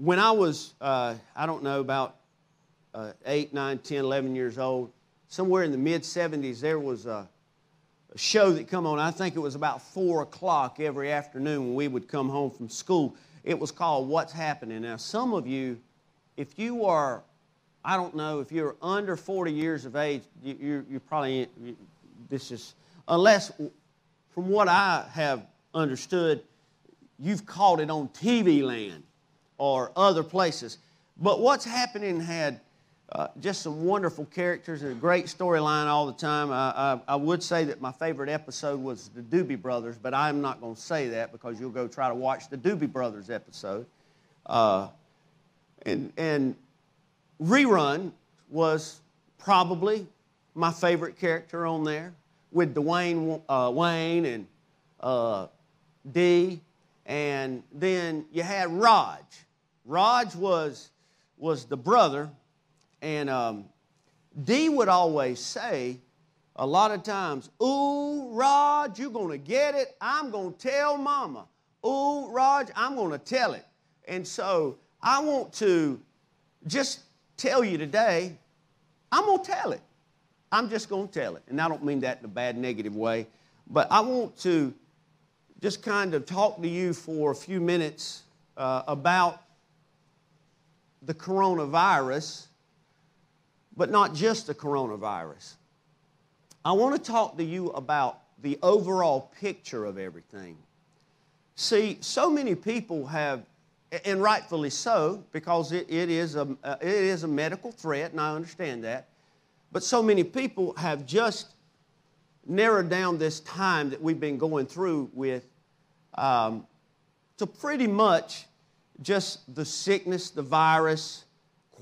when I was, uh, I don't know, about uh, 8, 9, 10, 11 years old, somewhere in the mid 70s, there was a, a show that come on. I think it was about 4 o'clock every afternoon when we would come home from school. It was called What's Happening. Now, some of you, if you are, I don't know, if you're under 40 years of age, you, you're, you're probably, you, this is, unless, from what I have understood, you've caught it on TV land or other places. But what's happening had uh, just some wonderful characters and a great storyline all the time. I, I, I, would say that my favorite episode was the Doobie Brothers, but I'm not going to say that because you'll go try to watch the Doobie Brothers episode. Uh, and, and Rerun was probably my favorite character on there with Dwayne uh, Wayne and uh, Dee. And then you had Raj. Raj was, was the brother and um, Dee would always say, a lot of times, Ooh, Raj, you're going to get it. I'm going to tell mama. Ooh, Raj, I'm going to tell it. And so I want to just tell you today, I'm going to tell it. I'm just going to tell it. And I don't mean that in a bad, negative way, but I want to just kind of talk to you for a few minutes uh, about the coronavirus but not just the coronavirus. I want to talk to you about the overall picture of everything. See, so many people have, and rightfully so, because it, it, is a, it is a medical threat, and I understand that. But so many people have just narrowed down this time that we've been going through with um, to pretty much just the sickness, the virus,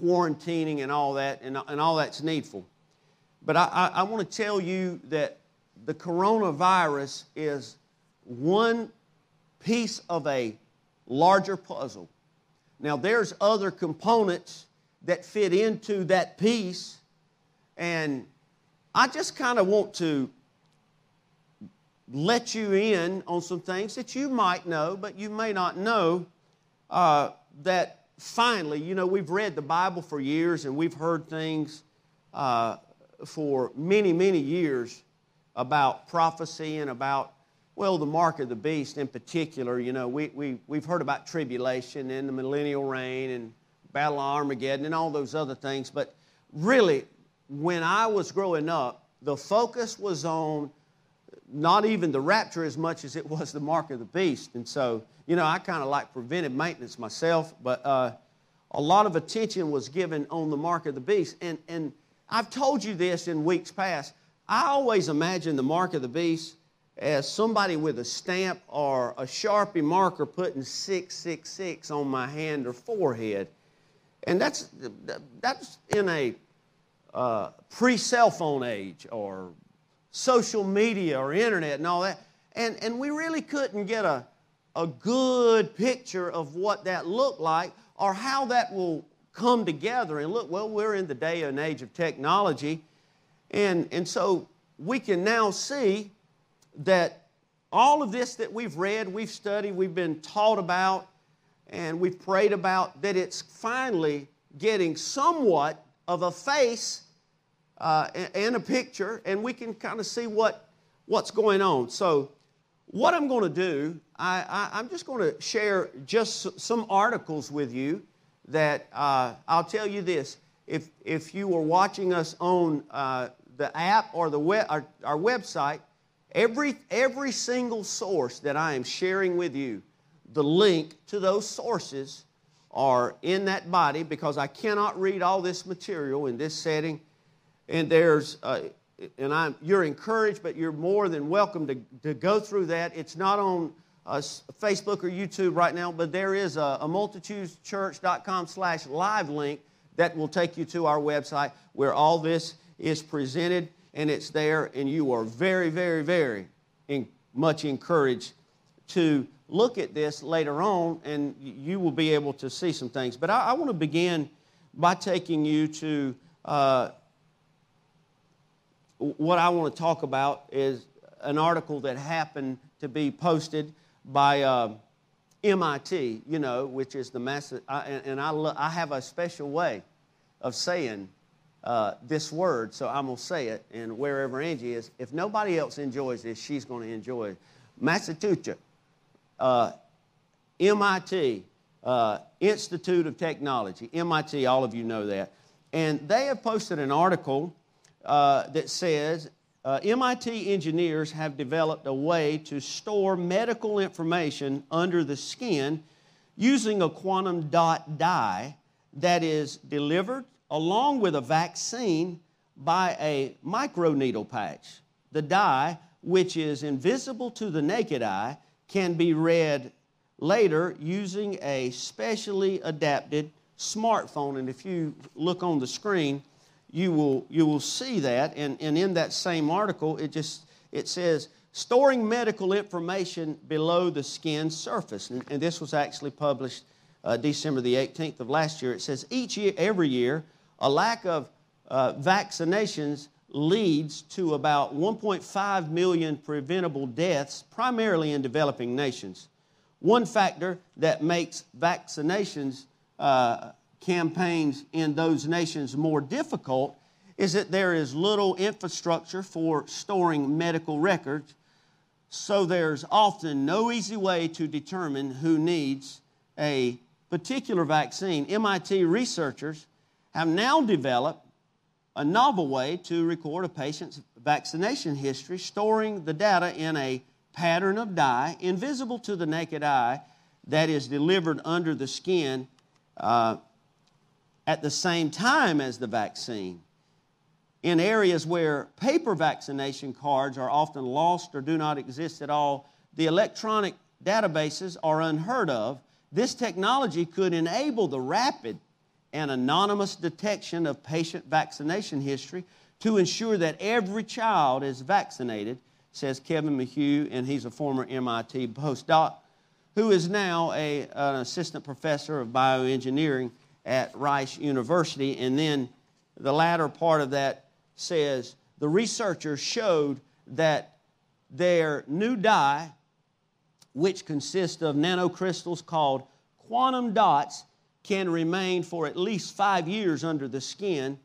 quarantining and all that, and, and all that's needful. But I, I, I want to tell you that the coronavirus is one piece of a larger puzzle. Now, there's other components that fit into that piece, and I just kind of want to let you in on some things that you might know, but you may not know uh, that finally, you know, we've read the Bible for years and we've heard things uh, for many, many years about prophecy and about, well, the mark of the beast in particular. You know, we, we, we've heard about tribulation and the millennial reign and Battle of Armageddon and all those other things. But really, when I was growing up, the focus was on not even the rapture as much as it was the mark of the beast. And so, you know, I kind of like preventive maintenance myself, but uh, a lot of attention was given on the mark of the beast. And, and I've told you this in weeks past. I always imagine the mark of the beast as somebody with a stamp or a Sharpie marker putting 666 on my hand or forehead. And that's, that's in a uh, pre cell phone age or social media or internet and all that. And, and we really couldn't get a, a good picture of what that looked like or how that will come together. And look, well, we're in the day and age of technology. And, and so we can now see that all of this that we've read, we've studied, we've been taught about, and we've prayed about, that it's finally getting somewhat of a face uh, and a picture, and we can kind of see what, what's going on. So, what I'm going to do, I, am just going to share just some articles with you that uh, I'll tell you this. If, if you are watching us on uh, the app or the web, our, our website, every, every single source that I am sharing with you, the link to those sources are in that body because I cannot read all this material in this setting and there's, uh, and I'm, you're encouraged, but you're more than welcome to, to go through that. It's not on uh, Facebook or YouTube right now, but there is a, a multitudeschurch.com slash live link that will take you to our website where all this is presented and it's there, and you are very, very, very in, much encouraged to look at this later on, and you will be able to see some things. But I, I want to begin by taking you to uh, what I want to talk about is an article that happened to be posted by uh, MIT, you know, which is the massive, I, and, and I, lo- I have a special way of saying uh, this word, so I'm going to say it. And wherever Angie is, if nobody else enjoys this, she's going to enjoy it. Massachusetts, uh, MIT, uh, Institute of Technology, MIT, all of you know that. And they have posted an article uh, that says uh, MIT engineers have developed a way to store medical information under the skin using a quantum dot dye that is delivered along with a vaccine by a microneedle patch. The dye, which is invisible to the naked eye, can be read later using a specially adapted smartphone. And if you look on the screen, you will, you will see that. And, and in that same article, it just it says storing medical information below the skin surface. And, and this was actually published uh, December the 18th of last year. It says each year, every year, a lack of uh, vaccinations leads to about 1.5 million preventable deaths, primarily in developing nations. One factor that makes vaccinations uh, campaigns in those nations more difficult is that there is little infrastructure for storing medical records, so there's often no easy way to determine who needs a particular vaccine. MIT researchers have now developed a novel way to record a patient's vaccination history, storing the data in a pattern of dye invisible to the naked eye that is delivered under the skin uh, at the same time as the vaccine. In areas where paper vaccination cards are often lost or do not exist at all, the electronic databases are unheard of. This technology could enable the rapid and anonymous detection of patient vaccination history to ensure that every child is vaccinated, says Kevin McHugh, and he's a former MIT postdoc who is now a, an assistant professor of bioengineering at Rice University. And then the latter part of that says the researchers showed that their new dye, which consists of nanocrystals called quantum dots, can remain for at least five years under the skin,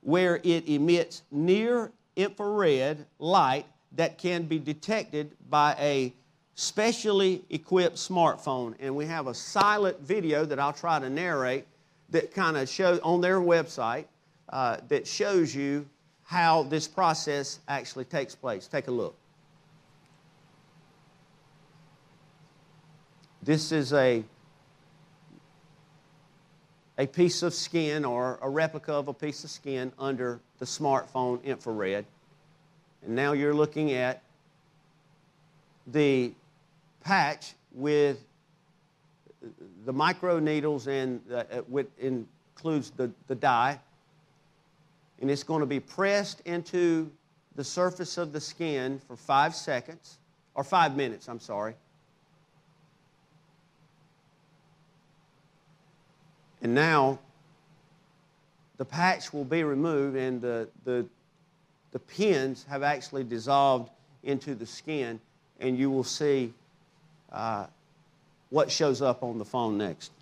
where it emits near infrared light that can be detected by a specially equipped smartphone. And we have a silent video that I'll try to narrate that kind of show on their website uh, that shows you how this process actually takes place. Take a look. This is a, a piece of skin or a replica of a piece of skin under the smartphone infrared. And now you're looking at the patch with the micro needles and uh, it includes the, the dye. And it's going to be pressed into the surface of the skin for five seconds, or five minutes, I'm sorry. And now the patch will be removed and the, the, the pins have actually dissolved into the skin, and you will see uh, what shows up on the phone next.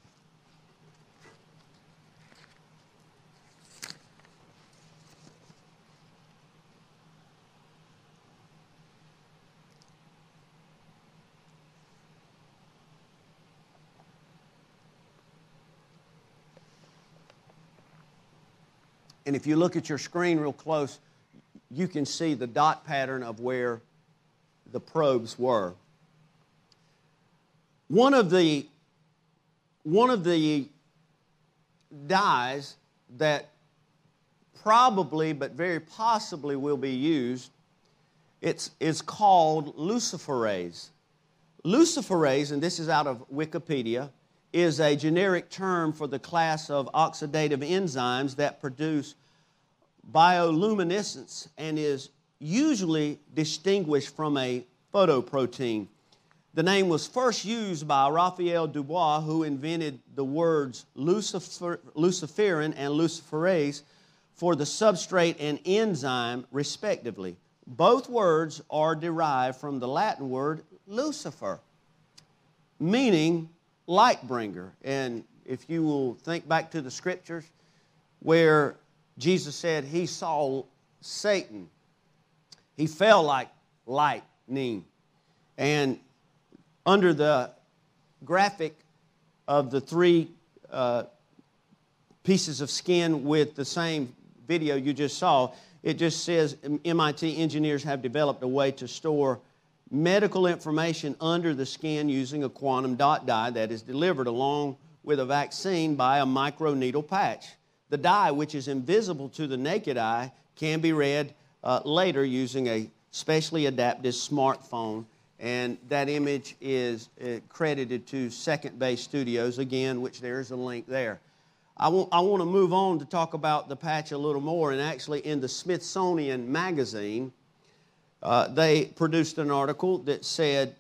And if you look at your screen real close, you can see the dot pattern of where the probes were. One of the, one of the dyes that probably, but very possibly, will be used it's, it's called luciferase. Luciferase, and this is out of Wikipedia, is a generic term for the class of oxidative enzymes that produce bioluminescence and is usually distinguished from a photoprotein. The name was first used by Raphael Dubois, who invented the words lucifer, luciferin and luciferase for the substrate and enzyme, respectively. Both words are derived from the Latin word Lucifer, meaning light bringer. And if you will think back to the scriptures where Jesus said he saw Satan, he fell like lightning. And under the graphic of the three uh, pieces of skin with the same video you just saw, it just says MIT engineers have developed a way to store medical information under the skin using a quantum dot dye that is delivered along with a vaccine by a microneedle patch. The dye, which is invisible to the naked eye, can be read uh, later using a specially adapted smartphone. And that image is uh, credited to Second Bay Studios, again, which there is a link there. I want, I want to move on to talk about the patch a little more. And actually, in the Smithsonian Magazine, uh, they produced an article that said,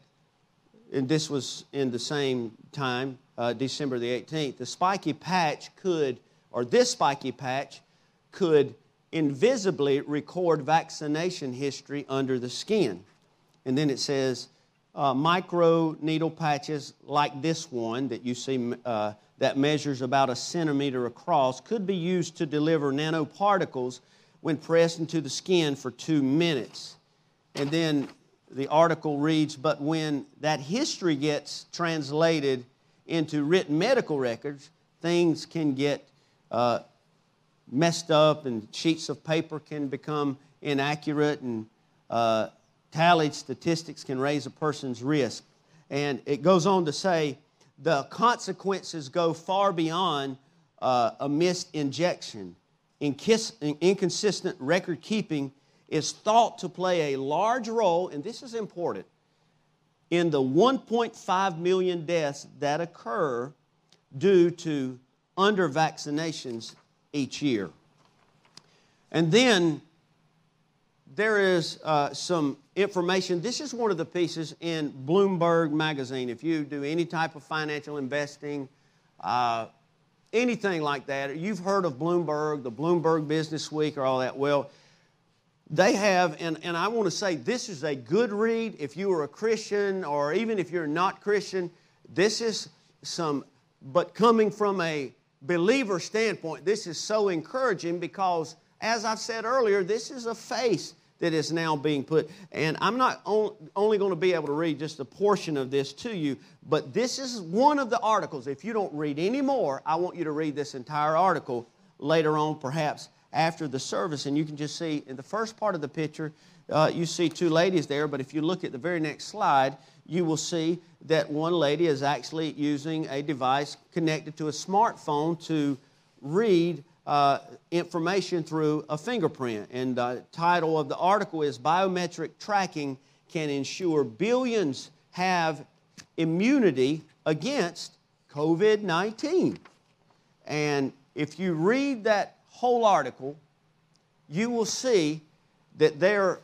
and this was in the same time, uh, December the 18th, the spiky patch could, or this spiky patch could invisibly record vaccination history under the skin. And then it says, uh, micro needle patches like this one that you see uh, that measures about a centimeter across could be used to deliver nanoparticles when pressed into the skin for two minutes. And then the article reads But when that history gets translated into written medical records, things can get uh, messed up, and sheets of paper can become inaccurate, and uh, tallied statistics can raise a person's risk. And it goes on to say the consequences go far beyond uh, a missed injection. Inconsistent record keeping is thought to play a large role, and this is important, in the 1.5 million deaths that occur due to under vaccinations each year. And then there is uh, some information. This is one of the pieces in Bloomberg Magazine. If you do any type of financial investing, uh, anything like that, you've heard of Bloomberg, the Bloomberg Business Week, or all that. Well, they have, and, and I want to say this is a good read if you are a Christian or even if you're not Christian. This is some, but coming from a believer standpoint, this is so encouraging because, as I've said earlier, this is a face that is now being put. And I'm not on, only going to be able to read just a portion of this to you, but this is one of the articles. If you don't read any more, I want you to read this entire article later on, perhaps after the service. And you can just see in the first part of the picture, uh, you see two ladies there, but if you look at the very next slide, you will see that one lady is actually using a device connected to a smartphone to read uh, information through a fingerprint. And the title of the article is Biometric Tracking Can Ensure Billions Have Immunity Against COVID 19. And if you read that whole article, you will see that there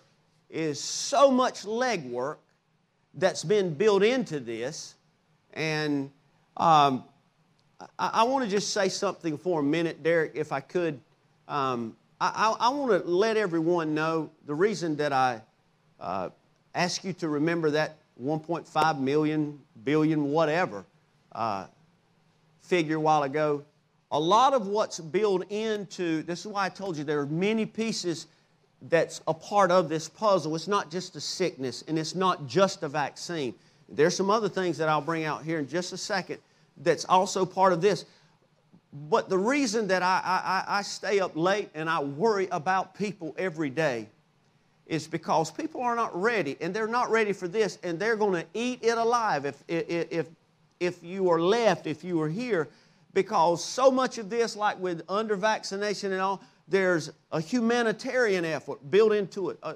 is so much legwork that's been built into this. And um, I, I want to just say something for a minute, Derek, if I could. Um, I, I, want to let everyone know the reason that I uh, ask you to remember that 1.5 million, billion, whatever uh, figure a while ago. A lot of what's built into this is why I told you there are many pieces that's a part of this puzzle. It's not just a sickness and it's not just a vaccine. There's some other things that I'll bring out here in just a second that's also part of this. But the reason that I, I, I stay up late and I worry about people every day is because people are not ready and they're not ready for this and they're going to eat it alive if, if, if, if you are left, if you are here. Because so much of this, like with under vaccination and all, there's a humanitarian effort built into it. Uh,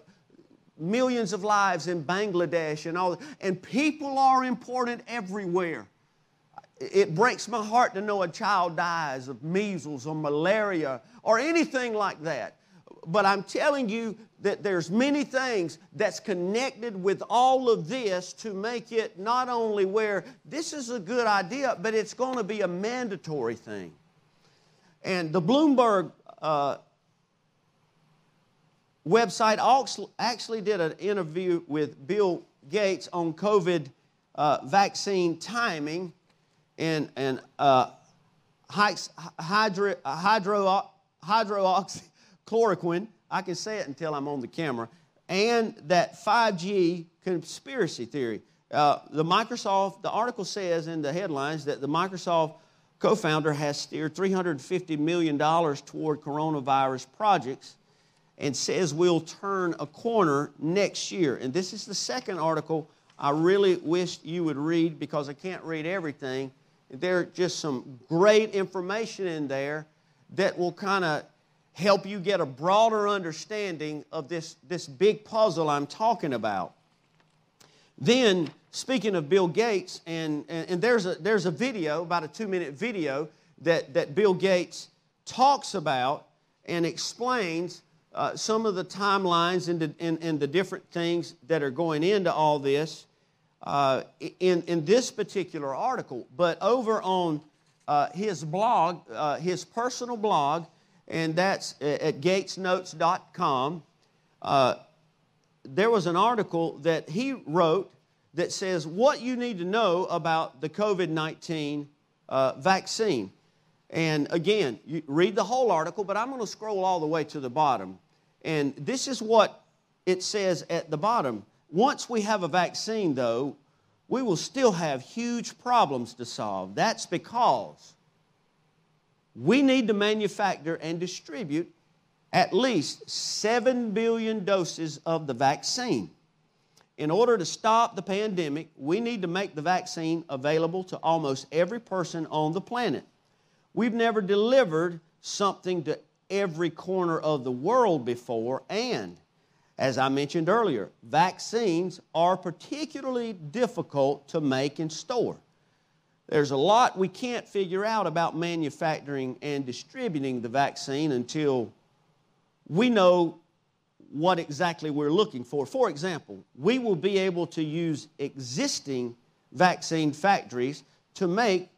millions of lives in Bangladesh and all. And people are important everywhere it breaks my heart to know a child dies of measles or malaria or anything like that. But I'm telling you that there's many things that's connected with all of this to make it not only where this is a good idea, but it's going to be a mandatory thing. And the Bloomberg uh, website actually did an interview with Bill Gates on COVID uh, vaccine timing and, and uh, hydro, hydro, hydroxychloroquine. I can say it until I'm on the camera. And that 5G conspiracy theory. Uh, the Microsoft, the article says in the headlines that the Microsoft co founder has steered $350 million toward coronavirus projects and says we'll turn a corner next year. And this is the second article I really wish you would read because I can't read everything. There's just some great information in there that will kind of help you get a broader understanding of this, this big puzzle I'm talking about. Then, speaking of Bill Gates, and, and, and there's, a, there's a video, about a two minute video, that, that Bill Gates talks about and explains uh, some of the timelines and the, and, and the different things that are going into all this uh, in, in this particular article. But over on uh, his blog, uh, his personal blog, and that's at gatesnotes.com, uh, there was an article that he wrote that says what you need to know about the COVID 19 uh, vaccine. And again, you read the whole article, but I'm going to scroll all the way to the bottom. And this is what it says at the bottom. Once we have a vaccine, though, we will still have huge problems to solve. That's because we need to manufacture and distribute at least 7 billion doses of the vaccine. In order to stop the pandemic, we need to make the vaccine available to almost every person on the planet. We've never delivered something to every corner of the world before, and as I mentioned earlier, vaccines are particularly difficult to make and store. There's a lot we can't figure out about manufacturing and distributing the vaccine until we know what exactly we're looking for. For example, we will be able to use existing vaccine factories to make,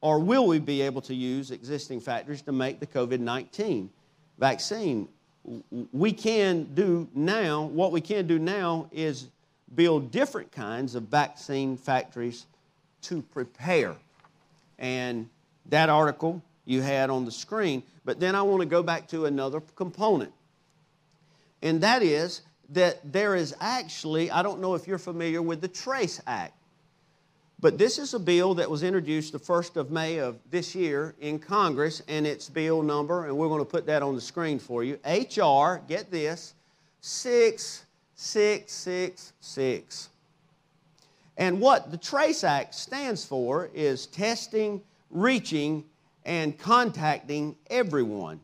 or will we be able to use existing factories to make the COVID 19 vaccine? We can do now, what we can do now is build different kinds of vaccine factories to prepare. And that article you had on the screen. But then I want to go back to another component. And that is that there is actually, I don't know if you're familiar with the Trace Act, but this is a bill that was introduced the 1st of May of this year in Congress, and it's bill number, and we're going to put that on the screen for you H.R., get this, 6666. And what the TRACE Act stands for is testing, reaching, and contacting everyone.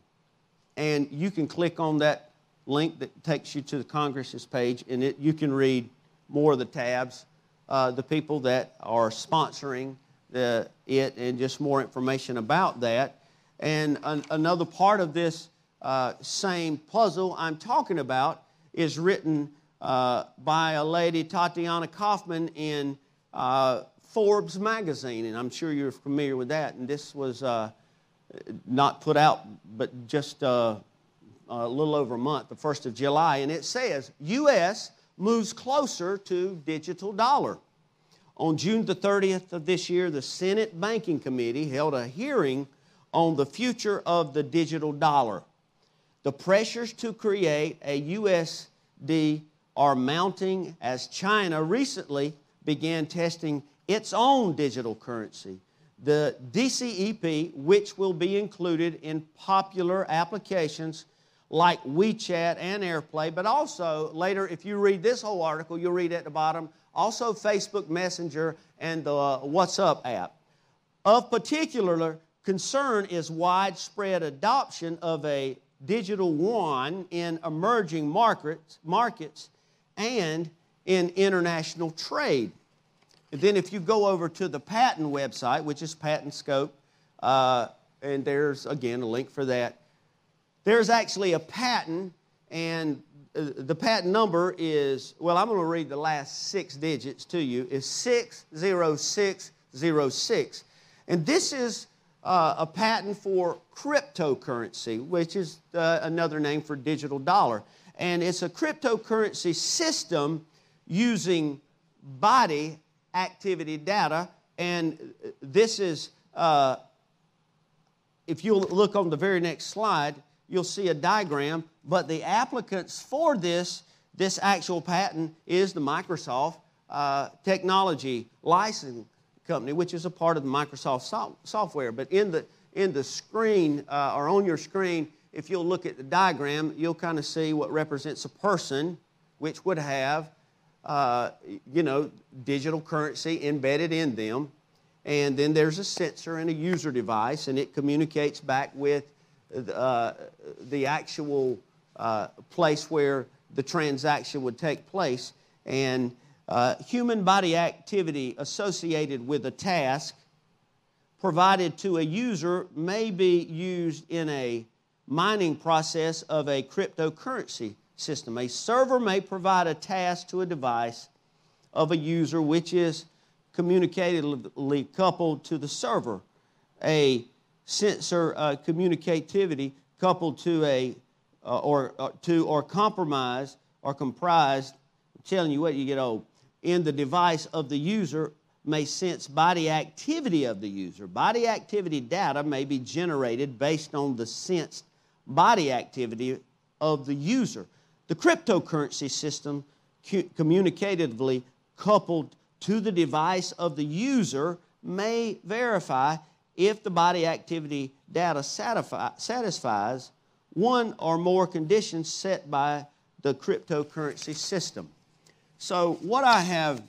And you can click on that link that takes you to the Congress's page, and it, you can read more of the tabs, uh, the people that are sponsoring the, it, and just more information about that. And an, another part of this uh, same puzzle I'm talking about is written uh, by a lady, Tatiana Koffman, in uh, Forbes magazine, and I'm sure you're familiar with that. And this was uh, not put out, but just a little over a month, the 1st of July, and it says U.S. moves closer to digital dollar. On June the 30th of this year, the Senate Banking Committee held a hearing on the future of the digital dollar. The pressures to create a USD are mounting as China recently began testing its own digital currency, the DCEP, which will be included in popular applications like WeChat and Alipay, but also later, if you read this whole article, you'll read at the bottom, also Facebook Messenger and the WhatsApp app. Of particular concern is widespread adoption of a digital yuan in emerging markets, markets and in international trade. And then, if you go over to the patent website, which is Patent Scope, uh, and there's again a link for that, there's actually a patent, and uh, the patent number is well, I'm going to read the last six digits to you, is 60606. And this is uh, a patent for cryptocurrency, which is uh, another name for digital dollar. And it's a cryptocurrency system using body activity data And this is, uh, if you look on the very next slide, you'll see a diagram. But the applicants for this, this actual patent is the Microsoft uh, Technology Licensing Company, which is a part of the Microsoft so- software. But in the, in the screen uh, or on your screen, if you'll look at the diagram, you'll kind of see what represents a person, which would have, uh, you know, digital currency embedded in them. And then there's a sensor and a user device, and it communicates back with uh, the actual uh, place where the transaction would take place. And uh, human body activity associated with a task provided to a user may be used in a mining process of a cryptocurrency system. A server may provide a task to a device of a user which is communicatively coupled to the server. A sensor uh, communicativity coupled to a uh, or uh, to or compromised or comprised. I'm telling you what, you get old. In the device of the user may sense body activity of the user. Body activity data may be generated based on the sensed body activity of the user. The cryptocurrency system communicatively coupled to the device of the user may verify if the body activity data satisfies one or more conditions set by the cryptocurrency system. So, what I have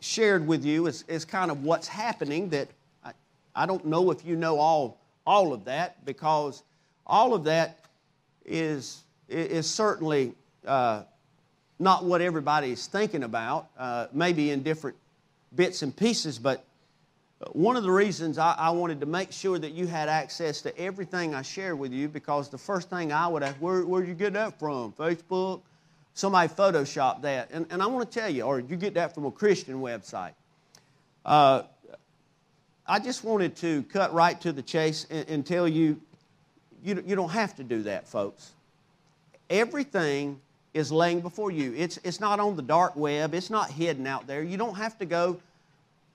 shared with you is, is kind of what's happening that I, I don't know if you know all, all of that because all of that is, is certainly uh, not what everybody is thinking about, uh, maybe in different bits and pieces, but one of the reasons I, I, wanted to make sure that you had access to everything I share with you, because the first thing I would ask, where, where'd you get that from? Facebook? Somebody photoshopped that. And, and I want to tell you, or you get that from a Christian website. Uh, I just wanted to cut right to the chase and, and tell you, you, you don't have to do that, folks. Everything is laying before you. It's, it's not on the dark web, it's not hidden out there. You don't have to go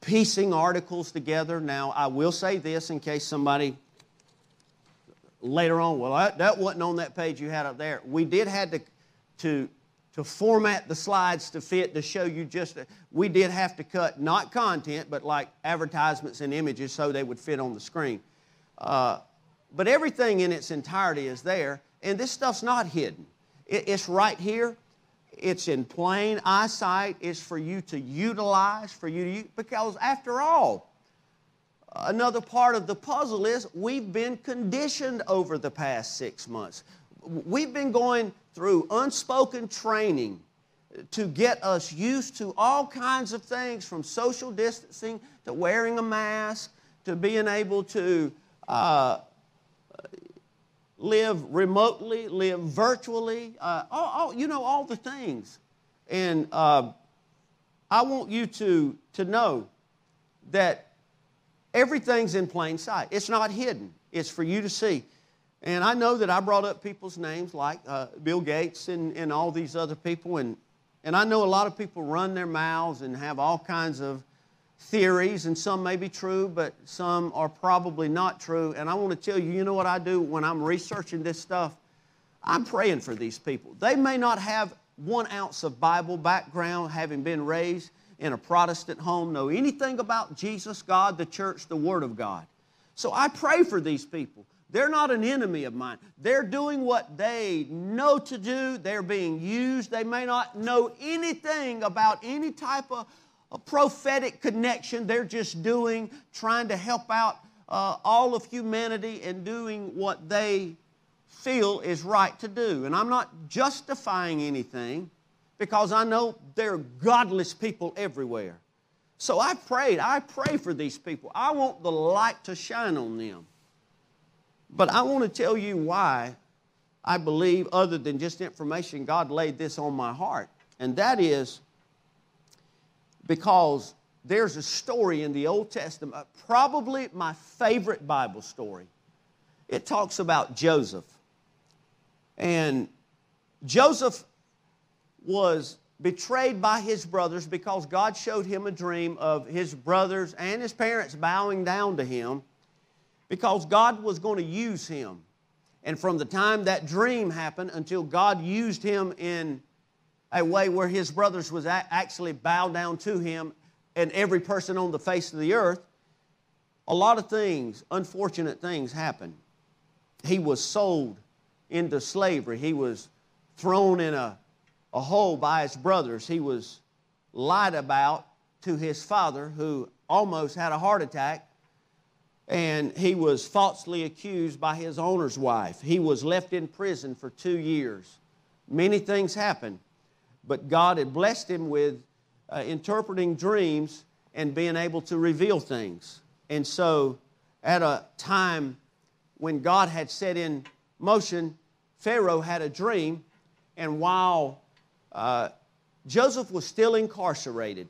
piecing articles together. Now, I will say this in case somebody later on, well, that, that wasn't on that page you had up there. We did have to, to, to format the slides to fit to show you just, we did have to cut not content, but like advertisements and images so they would fit on the screen. Uh, but everything in its entirety is there, and this stuff's not hidden. It, it's right here. It's in plain eyesight. It's for you to utilize, for you to use, because after all, another part of the puzzle is we've been conditioned over the past six months. We've been going through unspoken training to get us used to all kinds of things from social distancing to wearing a mask to being able to uh, live remotely, live virtually, uh, all, all, you know, all the things. And uh, I want you to, to know that everything's in plain sight. It's not hidden, it's for you to see. And I know that I brought up people's names like uh, Bill Gates and, and all these other people. And, and I know a lot of people run their mouths and have all kinds of theories, and some may be true, but some are probably not true. And I want to tell you, you know what I do when I'm researching this stuff? I'm praying for these people. They may not have one ounce of Bible background, having been raised in a Protestant home, know anything about Jesus, God, the church, the Word of God. So I pray for these people. They're not an enemy of mine. They're doing what they know to do. They're being used. They may not know anything about any type of a prophetic connection. They're just doing, trying to help out uh, all of humanity and doing what they feel is right to do. And I'm not justifying anything because I know there are godless people everywhere. So I prayed, I pray for these people. I want the light to shine on them. But I want to tell you why I believe, other than just information, God laid this on my heart. And that is because there's a story in the Old Testament, probably my favorite Bible story. It talks about Joseph. And Joseph was betrayed by his brothers because God showed him a dream of his brothers and his parents bowing down to him because God was going to use him. And from the time that dream happened until God used him in a way where his brothers was actually bow down to him and every person on the face of the earth, a lot of things, unfortunate things happened. He was sold into slavery. He was thrown in a, a hole by his brothers. He was lied about to his father, who almost had a heart attack. And he was falsely accused by his owner's wife. He was left in prison for two years. Many things happened, but God had blessed him with uh, interpreting dreams and being able to reveal things. And so, at a time when God had set in motion, Pharaoh had a dream, and while uh, Joseph was still incarcerated,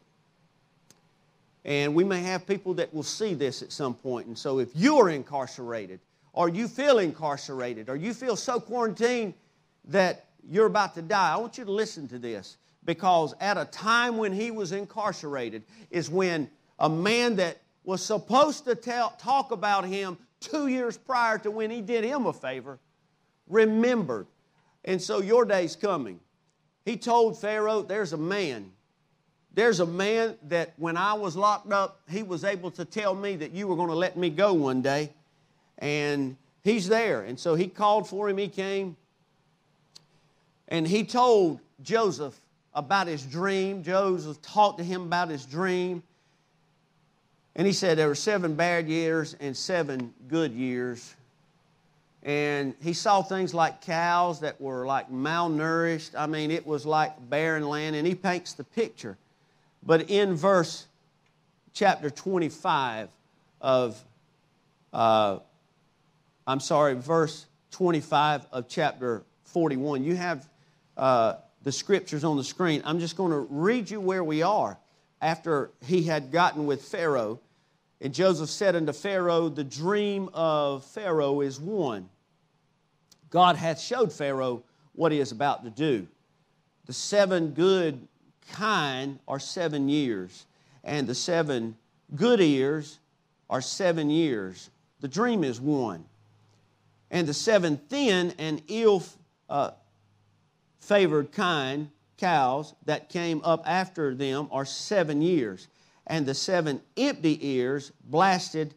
and we may have people that will see this at some point. And so, if you're incarcerated, or you feel incarcerated, or you feel so quarantined that you're about to die, I want you to listen to this because at a time when he was incarcerated is when a man that was supposed to tell, talk about him two years prior to when he did him a favor remembered. And so your day's coming. He told Pharaoh, There's a man. There's a man that when I was locked up, he was able to tell me that you were going to let me go one day. And he's there. And so he called for him, he came. And he told Joseph about his dream. Joseph talked to him about his dream. And he said there were seven bad years and seven good years. And he saw things like cows that were like malnourished. I mean, it was like barren land, and he paints the picture. But in verse chapter 25 of, uh, I'm sorry, verse 25 of chapter 41, you have uh, the scriptures on the screen. I'm just going to read you where we are after he had gotten with Pharaoh. And Joseph said unto Pharaoh, The dream of Pharaoh is one. God hath showed Pharaoh what he is about to do. The seven good kine are seven years, and the seven good ears are seven years. The dream is one. And the seven thin and ill uh, favored kind cows that came up after them are seven years and the seven empty ears blasted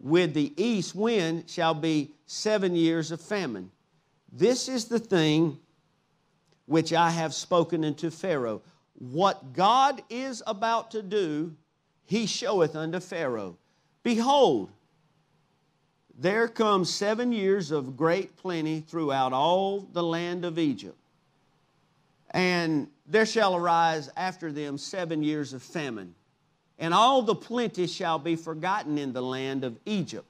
with the east wind shall be seven years of famine. This is the thing which I have spoken unto Pharaoh. What God is about to do, he showeth unto Pharaoh. Behold, there come seven years of great plenty throughout all the land of Egypt. And there shall arise after them seven years of famine and all the plenty shall be forgotten in the land of Egypt,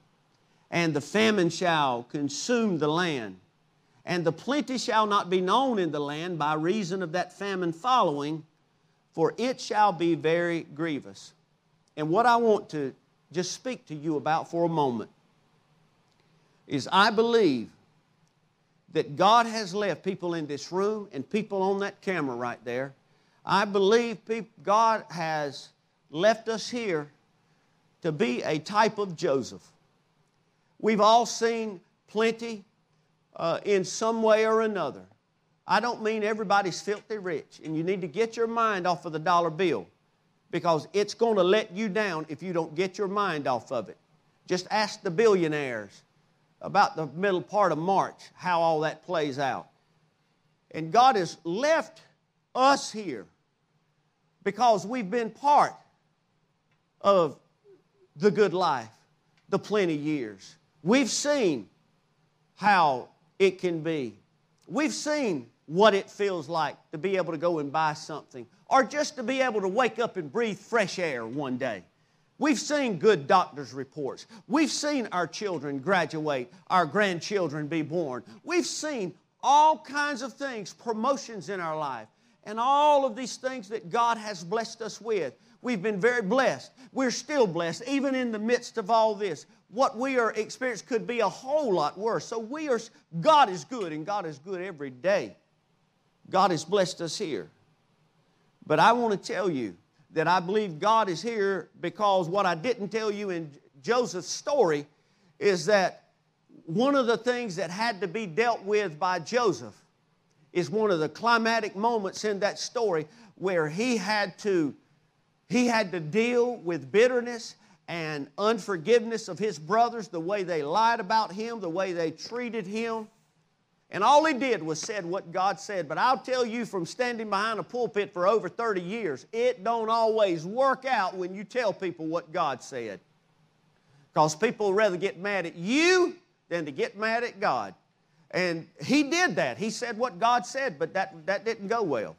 and the famine shall consume the land. And the plenty shall not be known in the land by reason of that famine following, for it shall be very grievous. And what I want to just speak to you about for a moment is I believe that God has left people in this room and people on that camera right there. I believe God has left us here to be a type of Joseph. We've all seen plenty uh, in some way or another. I don't mean everybody's filthy rich, and you need to get your mind off of the dollar bill because it's going to let you down if you don't get your mind off of it. Just ask the billionaires about the middle part of March how all that plays out. And God has left us here because we've been part of the good life, the plenty years. We've seen how it can be. We've seen what it feels like to be able to go and buy something or just to be able to wake up and breathe fresh air one day. We've seen good doctor's reports. We've seen our children graduate, our grandchildren be born. We've seen all kinds of things, promotions in our life, and all of these things that God has blessed us with. We've been very blessed. We're still blessed, even in the midst of all this. What we are experiencing could be a whole lot worse. So we are, God is good, and God is good every day. God has blessed us here. But I want to tell you that I believe God is here because what I didn't tell you in Joseph's story is that one of the things that had to be dealt with by Joseph is one of the climatic moments in that story where he had to he had to deal with bitterness and unforgiveness of his brothers, the way they lied about him, the way they treated him. And all he did was said what God said. But I'll tell you from standing behind a pulpit for over 30 years, it don't always work out when you tell people what God said. Because people rather get mad at you than to get mad at God. And he did that. He said what God said, but that, that didn't go well.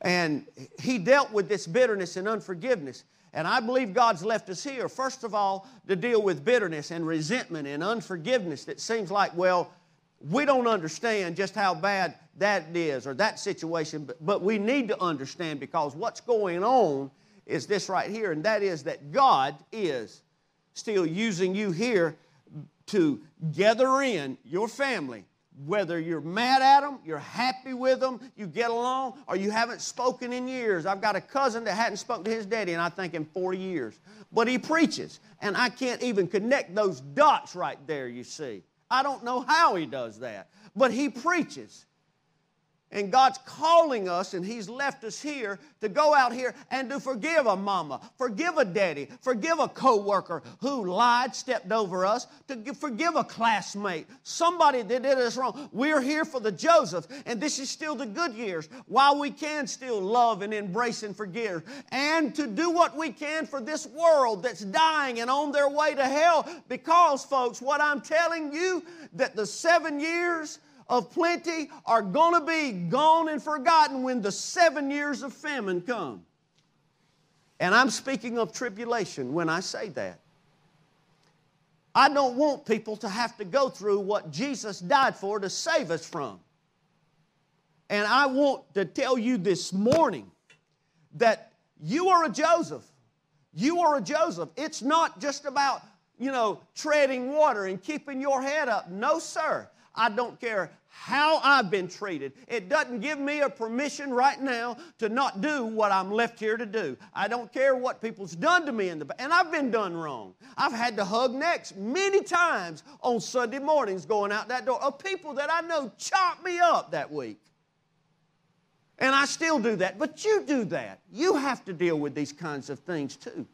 And he dealt with this bitterness and unforgiveness. And I believe God's left us here, first of all, to deal with bitterness and resentment and unforgiveness that seems like, well, we don't understand just how bad that is or that situation, but, but we need to understand because what's going on is this right here, and that is that God is still using you here to gather in your family whether you're mad at them, you're happy with them, you get along, or you haven't spoken in years. I've got a cousin that hadn't spoken to his daddy, and I think in 40 years. But he preaches, and I can't even connect those dots right there, you see. I don't know how he does that, but he preaches. And God's calling us, and He's left us here to go out here and to forgive a mama, forgive a daddy, forgive a coworker who lied, stepped over us, to forgive a classmate, somebody that did us wrong. We're here for the Joseph, and this is still the good years while we can still love and embrace and forgive, and to do what we can for this world that's dying and on their way to hell. Because, folks, what I'm telling you, that the seven years of plenty are going to be gone and forgotten when the seven years of famine come. And I'm speaking of tribulation when I say that. I don't want people to have to go through what Jesus died for to save us from. And I want to tell you this morning that you are a Joseph. You are a Joseph. It's not just about, you know, treading water and keeping your head up. No, sir. I don't care how I've been treated. It doesn't give me a permission right now to not do what I'm left here to do. I don't care what people's done to me in the and I've been done wrong. I've had to hug necks many times on Sunday mornings going out that door of people that I know chop me up that week. And I still do that. But you do that. You have to deal with these kinds of things too.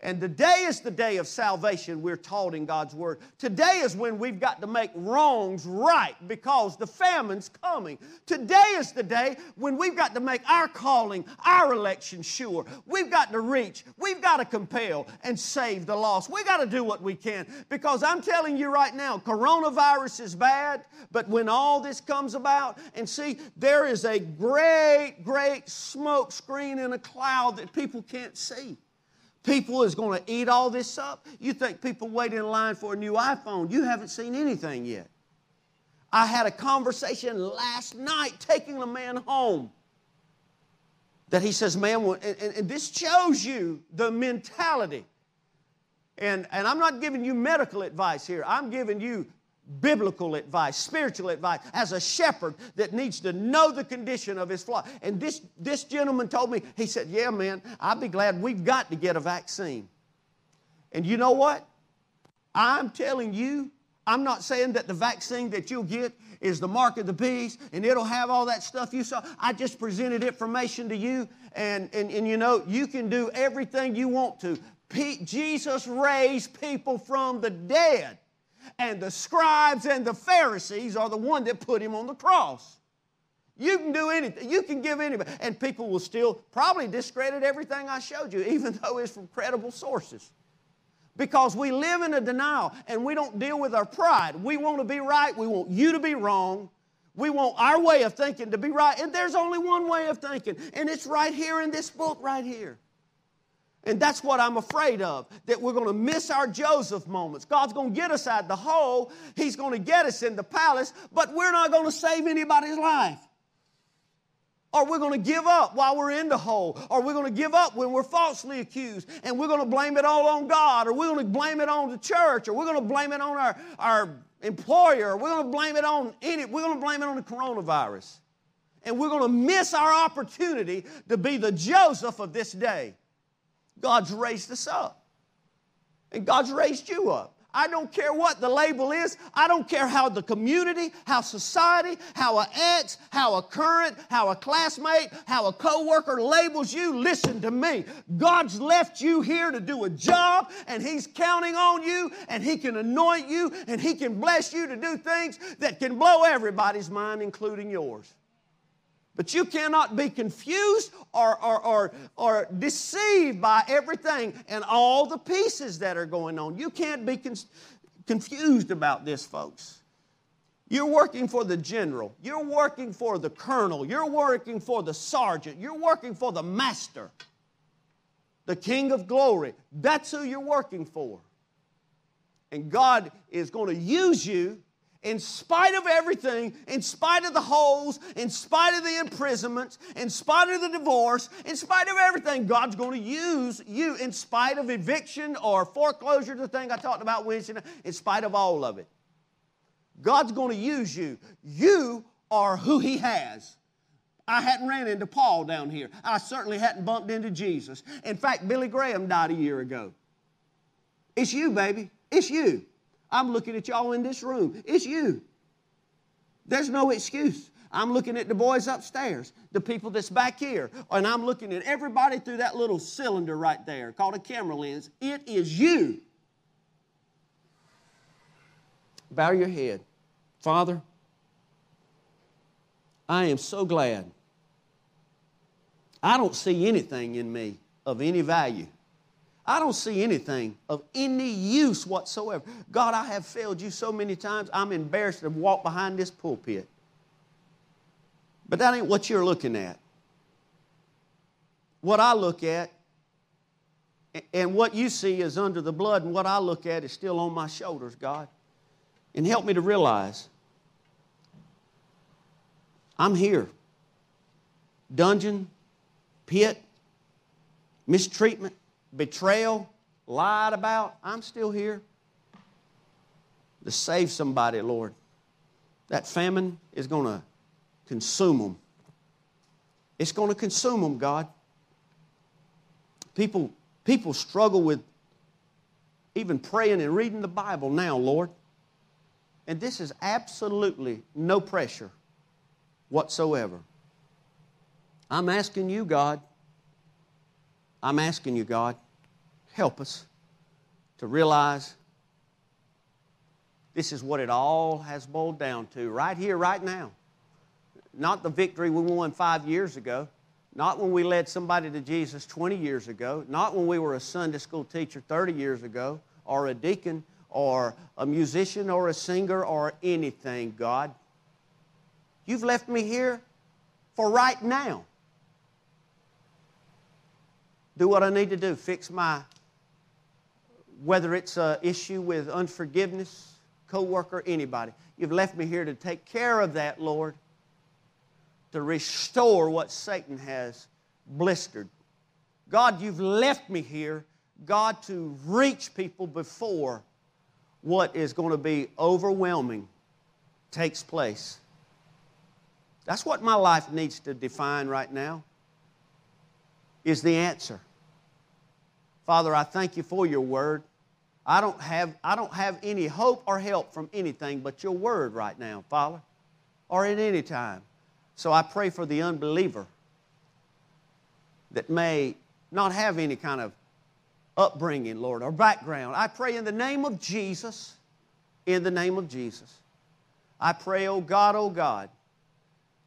And today is the day of salvation we're taught in God's Word. Today is when we've got to make wrongs right because the famine's coming. Today is the day when we've got to make our calling, our election sure. We've got to reach, we've got to compel and save the lost. We've got to do what we can because I'm telling you right now, coronavirus is bad, but when all this comes about, and see, there is a great, great smoke screen in a cloud that people can't see people is going to eat all this up? You think people wait in line for a new iPhone? You haven't seen anything yet. I had a conversation last night taking a man home that he says, man, and, and, and this shows you the mentality. And, and I'm not giving you medical advice here. I'm giving you biblical advice, spiritual advice, as a shepherd that needs to know the condition of his flock. And this, this gentleman told me, he said, Yeah, man, I'd be glad we've got to get a vaccine. And you know what? I'm telling you, I'm not saying that the vaccine that you'll get is the mark of the beast and it'll have all that stuff you saw. I just presented information to you, and, and, and you know, you can do everything you want to. Jesus raised people from the dead and the scribes and the Pharisees are the one that put him on the cross. You can do anything. You can give anybody. And people will still probably discredit everything I showed you, even though it's from credible sources. Because we live in a denial and we don't deal with our pride. We want to be right. We want you to be wrong. We want our way of thinking to be right. And there's only one way of thinking. And it's right here in this book, right here. And that's what I'm afraid of, that we're going to miss our Joseph moments. God's going to get us out of the hole, He's going to get us in the palace, but we're not going to save anybody's life. Or we're going to give up while we're in the hole. Or we're going to give up when we're falsely accused and we're going to blame it all on God. Or we're going to blame it on the church. Or we're going to blame it on our, our employer. Or we're going to blame it on any, we're going to blame it on the coronavirus. And we're going to miss our opportunity to be the Joseph of this day. God's raised us up. And God's raised you up. I don't care what the label is. I don't care how the community, how society, how an ex, how a current, how a classmate, how a coworker labels you. Listen to me. God's left you here to do a job and He's counting on you and He can anoint you and He can bless you to do things that can blow everybody's mind, including yours. But you cannot be confused or, or, or, or, deceived by everything and all the pieces that are going on. You can't be con- confused about this, folks. You're working for the general, you're working for the colonel, you're working for the sergeant, you're working for the master, the king of glory. That's who you're working for. And God is going to use you in spite of everything, in spite of the holes, in spite of the imprisonments, in spite of the divorce, in spite of everything, God's going to use you in spite of eviction or foreclosure, the thing I talked about Wednesday night, in spite of all of it. God's going to use you. You are who He has. I hadn't ran into Paul down here. I certainly hadn't bumped into Jesus. In fact, Billy Graham died a year ago. It's you, baby. It's you. I'm looking at y'all in this room. It's you. There's no excuse. I'm looking at the boys upstairs, the people that's back here, and I'm looking at everybody through that little cylinder right there called a camera lens. It is you. Bow your head. Father, I am so glad. I don't see anything in me of any value. I don't see anything of any use whatsoever. God, I have failed you so many times, I'm embarrassed to walk behind this pulpit. But that ain't what you're looking at. What I look at and what you see is under the blood, and what I look at is still on my shoulders, God. And help me to realize I'm here. Dungeon, pit, mistreatment, betrayal, lied about, I'm still here to save somebody, Lord. That famine is going to consume them. It's going to consume them, God. People, people struggle with even praying and reading the Bible now, Lord. And this is absolutely no pressure whatsoever. I'm asking you, God, I'm asking you, God, help us to realize this is what it all has boiled down to right here, right now. Not the victory we won five years ago, not when we led somebody to Jesus 20 years ago, not when we were a Sunday school teacher 30 years ago, or a deacon, or a musician, or a singer, or anything, God. You've left me here for right now do what I need to do, fix my, whether it's an issue with unforgiveness, coworker, anybody. You've left me here to take care of that, Lord, to restore what Satan has blistered. God, you've left me here, God, to reach people before what is going to be overwhelming takes place. That's what my life needs to define right now is the answer. Father, I thank you for your word. I don't have, I don't have any hope or help from anything but your word right now, Father, or at any time. So I pray for the unbeliever that may not have any kind of upbringing, Lord, or background. I pray in the name of Jesus, in the name of Jesus. I pray, oh God, oh God,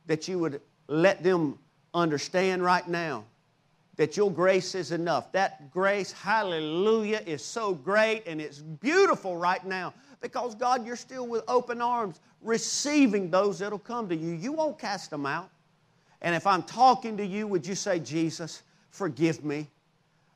that you would let them understand right now that your grace is enough. That grace, hallelujah, is so great and it's beautiful right now because, God, you're still with open arms receiving those that'll come to you. You won't cast them out. And if I'm talking to you, would you say, Jesus, forgive me?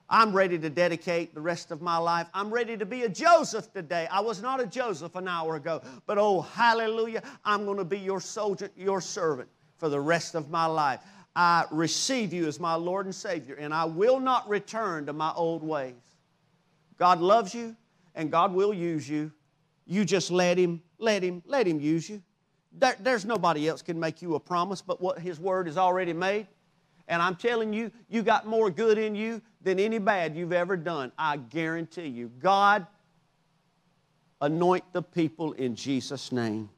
I'm ready to dedicate the rest of my life. I'm ready to be a Joseph today. I was not a Joseph an hour ago, but oh, hallelujah, I'm going to be your soldier, your servant for the rest of my life. I receive you as my Lord and Savior, and I will not return to my old ways. God loves you, and God will use you. You just let Him, let Him, let Him use you. There, there's nobody else can make you a promise but what His Word has already made. And I'm telling you, you got more good in you than any bad you've ever done. I guarantee you. God, anoint the people in Jesus' name.